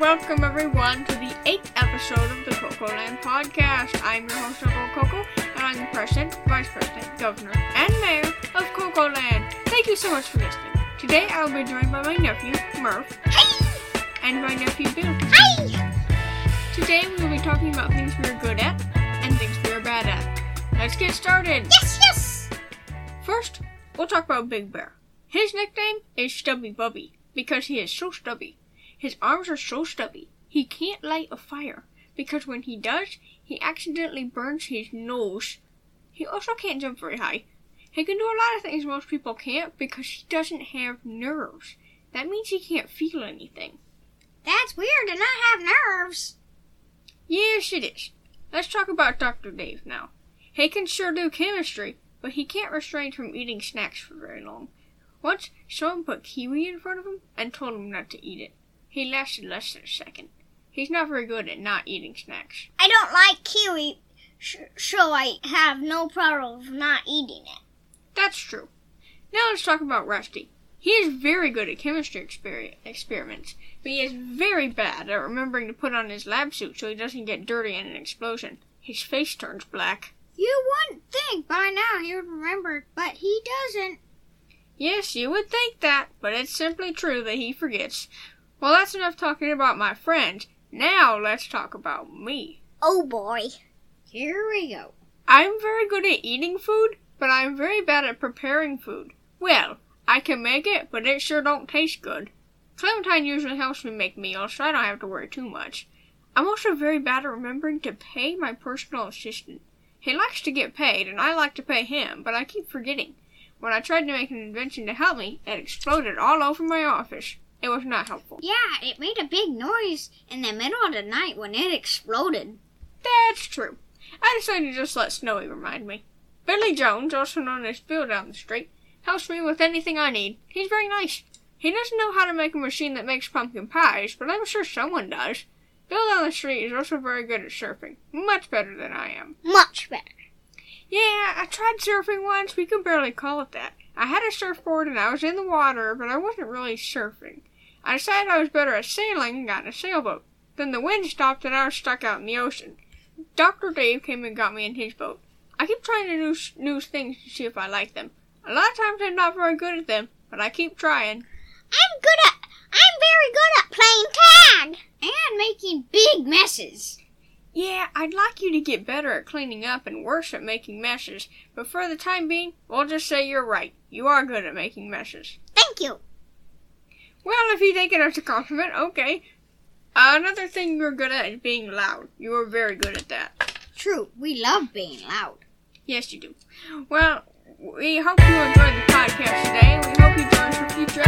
welcome everyone to the eighth episode of the CoCoLand podcast. I'm your host, Uncle CoCo, and I'm the president, vice president, governor, and mayor of CoCoLand. Thank you so much for listening. Today I will be joined by my nephew, Murph, and my nephew, Bill. Today we will be talking about things we are good at and things we are bad at. Let's get started. Yes, yes. First, we'll talk about Big Bear. His nickname is Stubby Bubby because he is so stubby. His arms are so stubby, he can't light a fire because when he does, he accidentally burns his nose. He also can't jump very high. He can do a lot of things most people can't because he doesn't have nerves. That means he can't feel anything. That's weird to not have nerves. Yes, it is. Let's talk about Dr. Dave now. He can sure do chemistry, but he can't restrain from eating snacks for very long. Once, someone put kiwi in front of him and told him not to eat it. He lasted less than a second. He's not very good at not eating snacks. I don't like kiwi, sh- so I have no problem with not eating it. That's true. Now let's talk about Rusty. He is very good at chemistry exper- experiments, but he is very bad at remembering to put on his lab suit so he doesn't get dirty in an explosion. His face turns black. You wouldn't think by now he'd remember, but he doesn't. Yes, you would think that, but it's simply true that he forgets. Well, that's enough talking about my friend. Now let's talk about me. Oh boy. Here we go. I'm very good at eating food, but I'm very bad at preparing food. Well, I can make it, but it sure don't taste good. Clementine usually helps me make meals, so I don't have to worry too much. I'm also very bad at remembering to pay my personal assistant. He likes to get paid, and I like to pay him, but I keep forgetting. When I tried to make an invention to help me, it exploded all over my office. It was not helpful. Yeah, it made a big noise in the middle of the night when it exploded. That's true. I decided to just let Snowy remind me. Billy Jones, also known as Bill down the street, helps me with anything I need. He's very nice. He doesn't know how to make a machine that makes pumpkin pies, but I'm sure someone does. Bill down the street is also very good at surfing. Much better than I am. Much better. Yeah, I tried surfing once. We could barely call it that. I had a surfboard and I was in the water, but I wasn't really surfing. I decided I was better at sailing and got in a sailboat. Then the wind stopped and I was stuck out in the ocean. Dr. Dave came and got me in his boat. I keep trying to do new things to see if I like them. A lot of times I'm not very good at them, but I keep trying. I'm good at I'm very good at playing tag and making big messes. Yeah, I'd like you to get better at cleaning up and worse at making messes, but for the time being, we'll just say you're right. You are good at making messes. Thank you. Well, if you take it as a compliment, okay. Another thing you're good at is being loud. You are very good at that. True, we love being loud. Yes, you do. Well, we hope you enjoyed the podcast today, and we hope you join us for future